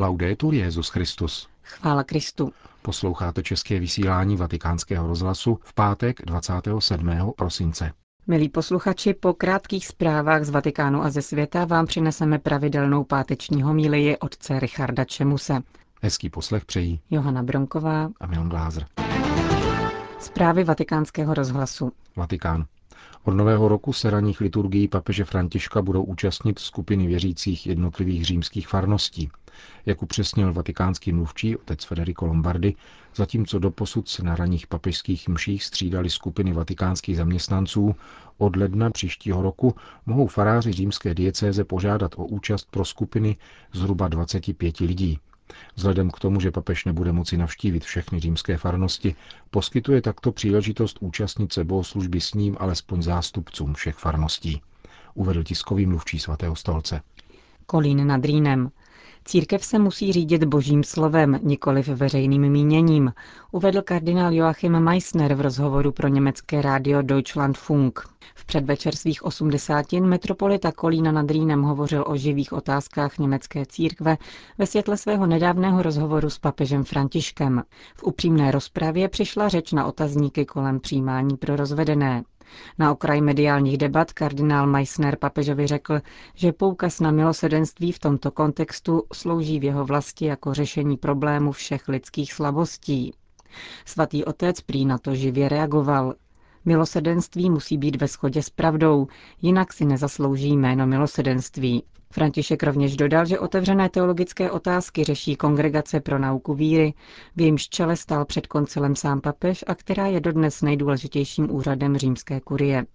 Laudetur Jezus Christus. Chvála Kristu. Posloucháte české vysílání Vatikánského rozhlasu v pátek 27. prosince. Milí posluchači, po krátkých zprávách z Vatikánu a ze světa vám přineseme pravidelnou páteční homílii otce Richarda Čemuse. Hezký poslech přejí Johana Bronková a Milan Glázer. Zprávy vatikánského rozhlasu. Vatikán. Od nového roku se raných liturgií papeže Františka budou účastnit skupiny věřících jednotlivých římských farností. Jak upřesnil vatikánský mluvčí otec Federico Lombardi, zatímco doposud se na raných papežských mších střídali skupiny vatikánských zaměstnanců, od ledna příštího roku mohou faráři římské diecéze požádat o účast pro skupiny zhruba 25 lidí. Vzhledem k tomu, že papež nebude moci navštívit všechny římské farnosti, poskytuje takto příležitost účastnit se bohoslužby s ním alespoň zástupcům všech farností, uvedl tiskový mluvčí svatého stolce. Kolín nad Rýnem. Církev se musí řídit božím slovem, nikoli veřejným míněním, uvedl kardinál Joachim Meissner v rozhovoru pro německé rádio Deutschlandfunk. V předvečer svých osmdesátin metropolita Kolína nad Rýnem hovořil o živých otázkách německé církve ve světle svého nedávného rozhovoru s papežem Františkem. V upřímné rozpravě přišla řeč na otazníky kolem přijímání pro rozvedené. Na okraj mediálních debat kardinál Meissner papežovi řekl, že poukaz na milosedenství v tomto kontextu slouží v jeho vlasti jako řešení problému všech lidských slabostí. Svatý otec prý na to živě reagoval. Milosedenství musí být ve shodě s pravdou, jinak si nezaslouží jméno milosedenství. František rovněž dodal, že otevřené teologické otázky řeší Kongregace pro nauku víry, v jejímž čele stál před koncilem sám papež a která je dodnes nejdůležitějším úřadem římské kurie.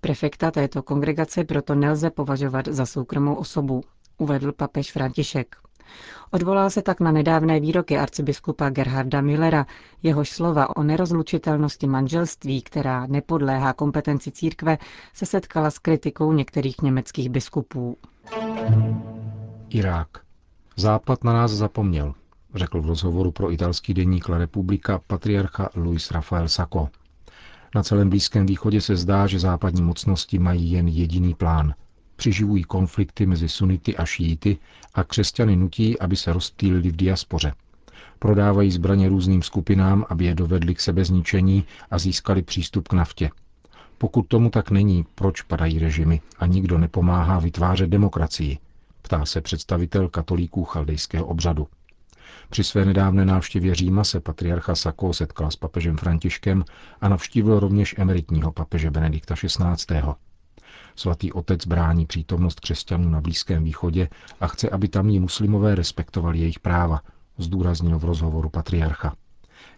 Prefekta této kongregace proto nelze považovat za soukromou osobu, uvedl papež František. Odvolal se tak na nedávné výroky arcibiskupa Gerharda Millera, jehož slova o nerozlučitelnosti manželství, která nepodléhá kompetenci církve, se setkala s kritikou některých německých biskupů. Irák. Západ na nás zapomněl, řekl v rozhovoru pro italský deník La Repubblica patriarcha Luis Rafael Sacco. Na celém Blízkém východě se zdá, že západní mocnosti mají jen jediný plán. Přiživují konflikty mezi sunity a šíity a křesťany nutí, aby se rozptýlili v diaspoře. Prodávají zbraně různým skupinám, aby je dovedli k sebezničení a získali přístup k naftě. Pokud tomu tak není, proč padají režimy a nikdo nepomáhá vytvářet demokracii? Ptá se představitel katolíků chaldejského obřadu. Při své nedávné návštěvě Říma se patriarcha Sako setkal s papežem Františkem a navštívil rovněž emeritního papeže Benedikta XVI. Svatý otec brání přítomnost křesťanů na Blízkém východě a chce, aby tamní muslimové respektovali jejich práva, zdůraznil v rozhovoru patriarcha.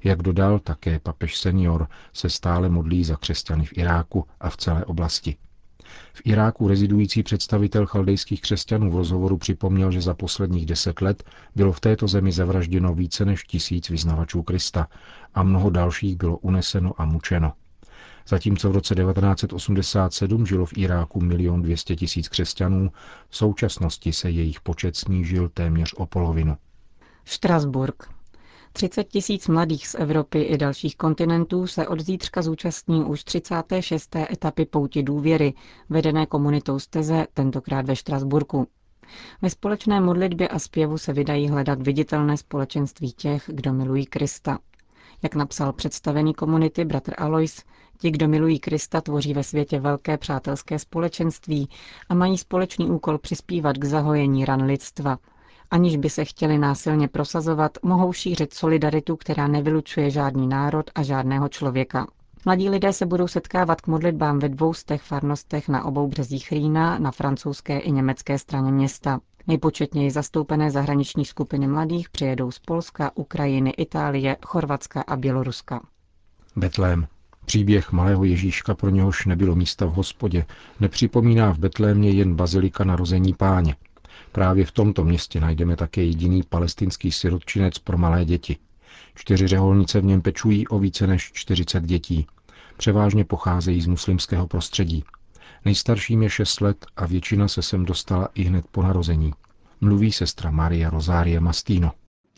Jak dodal, také papež senior se stále modlí za křesťany v Iráku a v celé oblasti. V Iráku rezidující představitel chaldejských křesťanů v rozhovoru připomněl, že za posledních deset let bylo v této zemi zavražděno více než tisíc vyznavačů Krista a mnoho dalších bylo uneseno a mučeno. Zatímco v roce 1987 žilo v Iráku milion 200 tisíc křesťanů, v současnosti se jejich počet snížil téměř o polovinu. Štrasburg. 30 tisíc mladých z Evropy i dalších kontinentů se od zítřka zúčastní už 36. etapy pouti důvěry, vedené komunitou Steze, tentokrát ve Štrasburku. Ve společné modlitbě a zpěvu se vydají hledat viditelné společenství těch, kdo milují Krista. Jak napsal představený komunity bratr Alois, ti, kdo milují Krista, tvoří ve světě velké přátelské společenství a mají společný úkol přispívat k zahojení ran lidstva, aniž by se chtěli násilně prosazovat, mohou šířit solidaritu, která nevylučuje žádný národ a žádného člověka. Mladí lidé se budou setkávat k modlitbám ve dvou z těch farnostech na obou březích Rýna na francouzské i německé straně města. Nejpočetněji zastoupené zahraniční skupiny mladých přijedou z Polska, Ukrajiny, Itálie, Chorvatska a Běloruska. Betlém. Příběh malého Ježíška, pro něhož nebylo místa v hospodě, nepřipomíná v Betlémě jen bazilika narození páně. Právě v tomto městě najdeme také jediný palestinský sirotčinec pro malé děti. Čtyři řeholnice v něm pečují o více než 40 dětí. Převážně pocházejí z muslimského prostředí. Nejstarším je 6 let a většina se sem dostala i hned po narození. Mluví sestra Maria Rosária Mastino.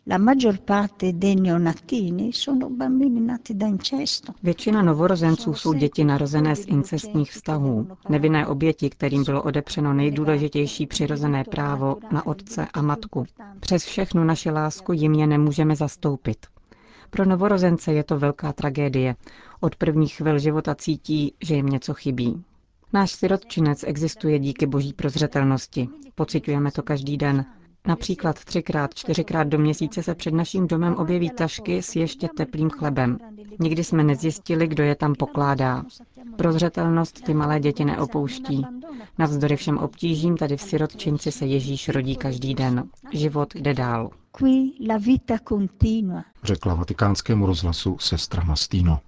La maggior parte dei neonatini sono bambini nati da incesto. Většina novorozenců jsou děti narozené z incestních vztahů, nevinné oběti, kterým bylo odepřeno nejdůležitější přirozené právo na otce a matku. Přes všechnu naši lásku jim je nemůžeme zastoupit. Pro novorozence je to velká tragédie. Od prvních chvil života cítí, že jim něco chybí. Náš sirotčinec existuje díky boží prozřetelnosti. Pocitujeme to každý den. Například třikrát, čtyřikrát do měsíce se před naším domem objeví tašky s ještě teplým chlebem. Nikdy jsme nezjistili, kdo je tam pokládá. Prozřetelnost ty malé děti neopouští. Navzdory všem obtížím tady v sirotčinci se Ježíš rodí každý den. Život jde dál. Řekla vatikánskému rozhlasu sestra Mastino.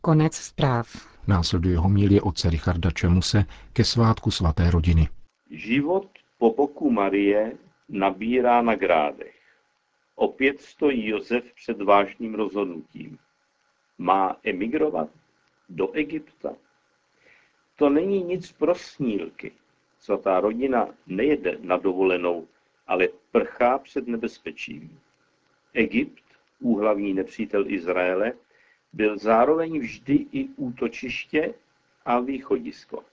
Konec zpráv. Následuje homilie otce Richarda Čemuse ke svátku svaté rodiny. Život po boku Marie nabírá na grádech. Opět stojí Josef před vážným rozhodnutím. Má emigrovat do Egypta? To není nic pro snílky. Svatá rodina nejede na dovolenou, ale prchá před nebezpečím. Egypt, úhlavní nepřítel Izraele, byl zároveň vždy i útočiště a východisko.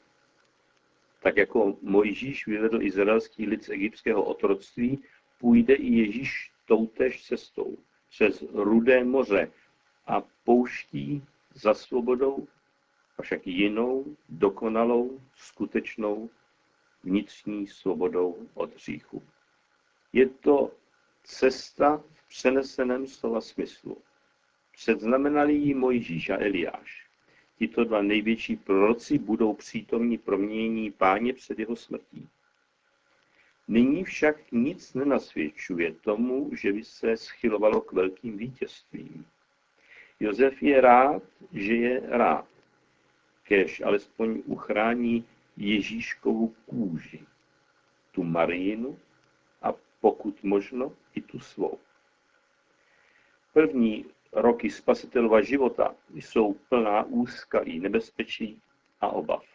Tak jako Mojžíš vyvedl izraelský lid z egyptského otroctví, půjde i Ježíš toutéž cestou přes rudé moře a pouští za svobodou, však jinou, dokonalou, skutečnou vnitřní svobodou od hříchu. Je to cesta v přeneseném slova smyslu. Předznamenali ji Mojžíš a Eliáš. Tito dva největší proroci budou přítomní proměnění páně před jeho smrtí. Nyní však nic nenasvědčuje tomu, že by se schylovalo k velkým vítězstvím. Josef je rád, že je rád. Kež alespoň uchrání Ježíškovu kůži, tu Marijinu a pokud možno i tu svou. První roky spasitelova života jsou plná úzka i nebezpečí a obav.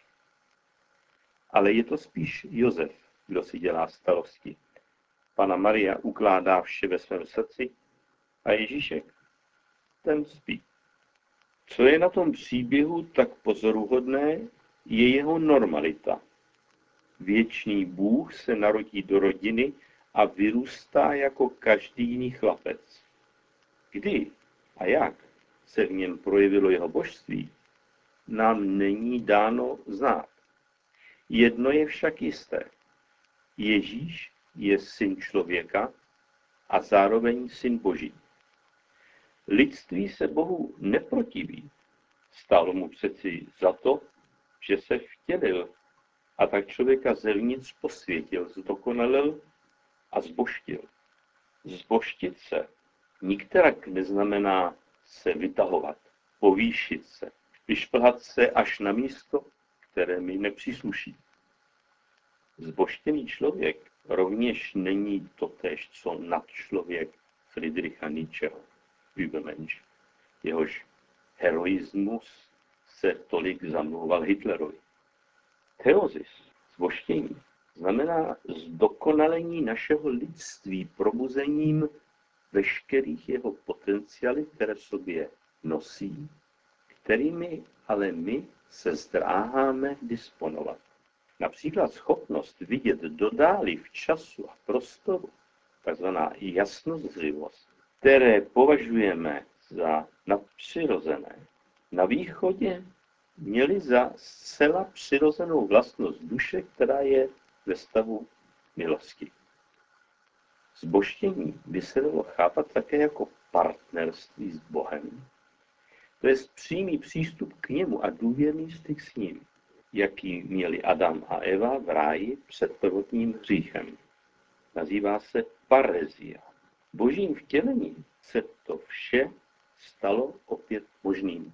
Ale je to spíš Josef, kdo si dělá starosti. Pana Maria ukládá vše ve svém srdci a Ježíšek, ten spí. Co je na tom příběhu tak pozoruhodné, je jeho normalita. Věčný Bůh se narodí do rodiny a vyrůstá jako každý jiný chlapec. Kdy a jak se v něm projevilo jeho božství, nám není dáno znát. Jedno je však jisté. Ježíš je syn člověka a zároveň syn boží. Lidství se Bohu neprotiví. Stálo mu přeci za to, že se vtělil a tak člověka zevnitř posvětil, zdokonalil a zboštil. Zboštit se nikterak neznamená se vytahovat, povýšit se, vyšplhat se až na místo, které mi nepřísluší. Zboštěný člověk rovněž není totéž, co nadčlověk Friedricha Nietzscheho, Übermensch. Jehož heroismus se tolik zamlouval Hitlerovi. Theosis, zboštění, znamená zdokonalení našeho lidství probuzením veškerých jeho potenciály, které v sobě nosí, kterými ale my se zdráháme disponovat. Například schopnost vidět dodáli v času a prostoru, takzvaná jasnozřivost, které považujeme za nadpřirozené, na východě měli za zcela přirozenou vlastnost duše, která je ve stavu milosti. Zboštění by se dalo chápat také jako partnerství s Bohem, to je přímý přístup k němu a důvěrný styk s ním, jaký měli Adam a Eva v ráji před prvotním hříchem. Nazývá se parezia. Božím vtělením se to vše stalo opět možným,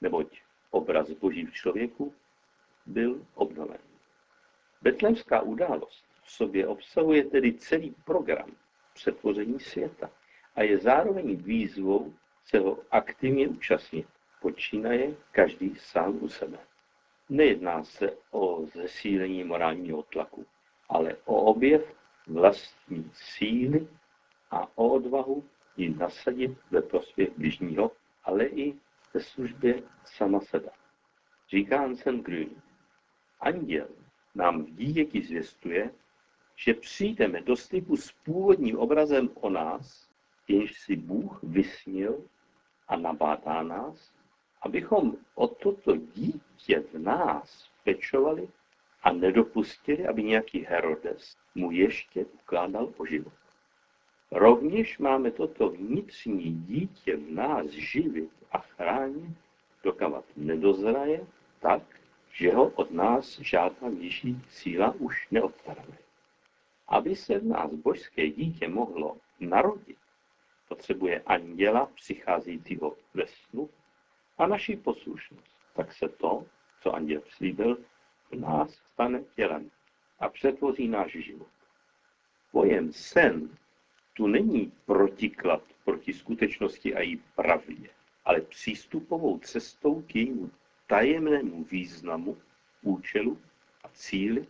neboť obraz Boží v člověku byl obnoven. Betlemská událost v sobě obsahuje tedy celý program přetvoření světa a je zároveň výzvou se ho aktivně účastnit. Počínaje každý sám u sebe. Nejedná se o zesílení morálního tlaku, ale o objev vlastní síly a o odvahu ji nasadit ve prospěch bližního, ale i ve službě sama sebe. Říká Anselm Grün. Anděl nám dítěti zvěstuje, že přijdeme do styku s původním obrazem o nás, jenž si Bůh vysnil a nabádá nás, abychom o toto dítě v nás pečovali a nedopustili, aby nějaký Herodes mu ještě ukládal o život. Rovněž máme toto vnitřní dítě v nás živit a chránit, dokávat nedozraje, tak, že ho od nás žádná nižší síla už neodtarhne. Aby se v nás božské dítě mohlo narodit, potřebuje anděla přicházejícího ve snu a naší poslušnost. Tak se to, co anděl slíbil, v nás stane tělem a přetvoří náš život. Pojem sen tu není protiklad proti skutečnosti a její pravdě, ale přístupovou cestou k jejímu tajemnému významu, účelu a cíli,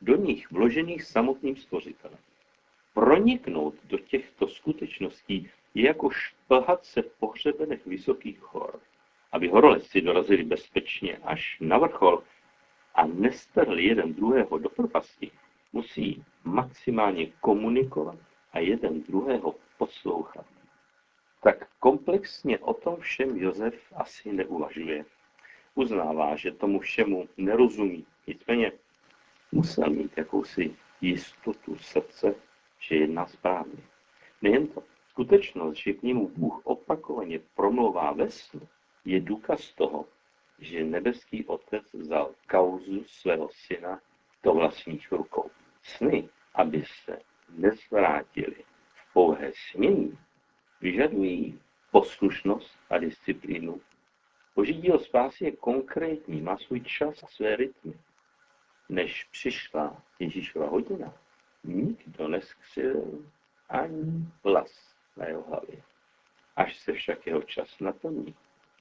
do nich vložených samotným stvořitelem. Proniknout do těchto skutečností je jako šplhat se v pohřebenech vysokých hor. Aby horolezci dorazili bezpečně až na vrchol a nestrhli jeden druhého do propasti, musí maximálně komunikovat a jeden druhého poslouchat. Tak komplexně o tom všem Josef asi neuvažuje. Uznává, že tomu všemu nerozumí. Nicméně musel mít jakousi jistotu srdce, že jedná správně. Nejen to, skutečnost, že k němu Bůh opakovaně promlouvá ve snu, je důkaz toho, že nebeský otec vzal kauzu svého syna do vlastních rukou. Sny, aby se nezvrátili v pouhé smění, vyžadují poslušnost a disciplínu. Boží díl spásy je konkrétní, má svůj čas a své rytmy. Než přišla Ježíšova hodina, nikdo neskřil ani vlas na jeho hlavě. Až se však jeho čas naplní,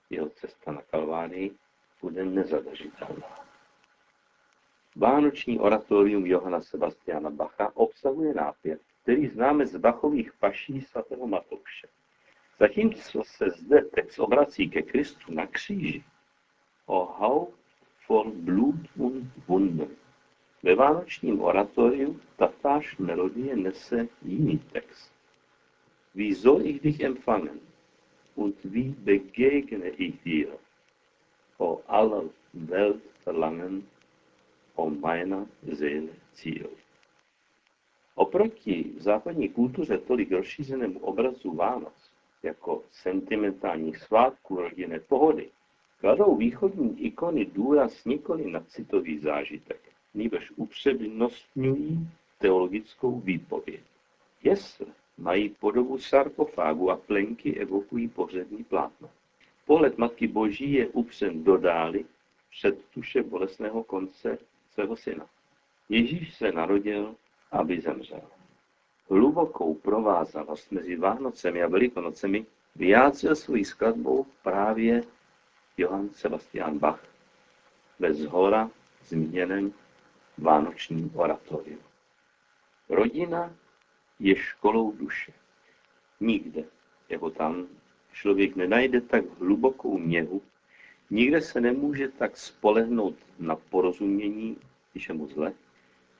jeho cesta na Kalvárii bude nezadržitelná. Vánoční oratorium Johana Sebastiana Bacha obsahuje nápěv, který známe z Bachových paší svatého Matouše. Zatímco se zde text obrací ke Kristu na kříži, o Haupt voll Blut und Wunden. Ve vánočním oratoriu tatáž melodie nese jiný text. Wie soll ich dich empfangen? Und wie begegne ich dir? O aller Welt verlangen o meiner Seele cíl. Oproti v západní kultuře tolik rozšířenému obrazu Vánoc jako sentimentálních svátků rodinné pohody, kladou východní ikony důraz nikoli na citový zážitek, nýbrž upřednostňují teologickou výpověď. Jesle mají podobu sarkofágu a plenky evokují pohřební plátno. Pohled Matky Boží je upřen do dály před tuše bolestného konce svého syna. Ježíš se narodil, aby zemřel. Hlubokou provázanost mezi Vánocemi a Velikonocemi vyjádřil svojí skladbou právě Johann Sebastian Bach ve zhora zmíněném vánočním oratoriu. Rodina je školou duše. Nikde, jako tam, člověk nenajde tak hlubokou měhu, nikde se nemůže tak spolehnout na porozumění, když je zle,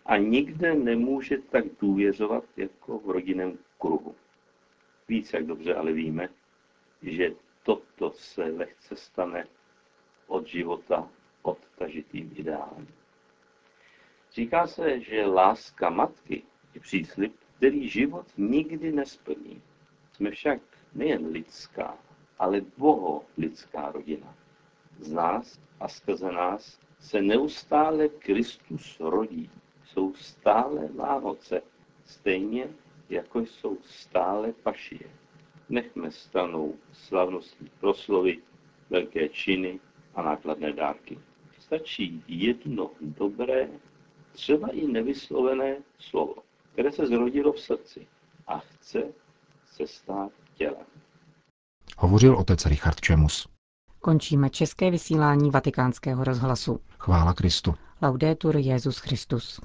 a nikde nemůže tak důvěřovat jako v rodinném kruhu. Víc jak dobře ale víme, že toto se lehce stane od života odtažitým ideálem. Říká se, že láska matky je příslip, který život nikdy nesplní. Jsme však nejen lidská, ale boho lidská rodina. Z nás a skrze nás se neustále Kristus rodí. Jsou stále Vánoce, stejně jako jsou stále pašie. Nechme stranou slavnostní proslovy, velké činy a nákladné dárky. Stačí jedno dobré, třeba i nevyslovené slovo, které se zrodilo v srdci a chce se stát tělem. Hovořil otec Richard Čemus. Končíme české vysílání vatikánského rozhlasu. Chvála Kristu. Laudetur Jezus Christus.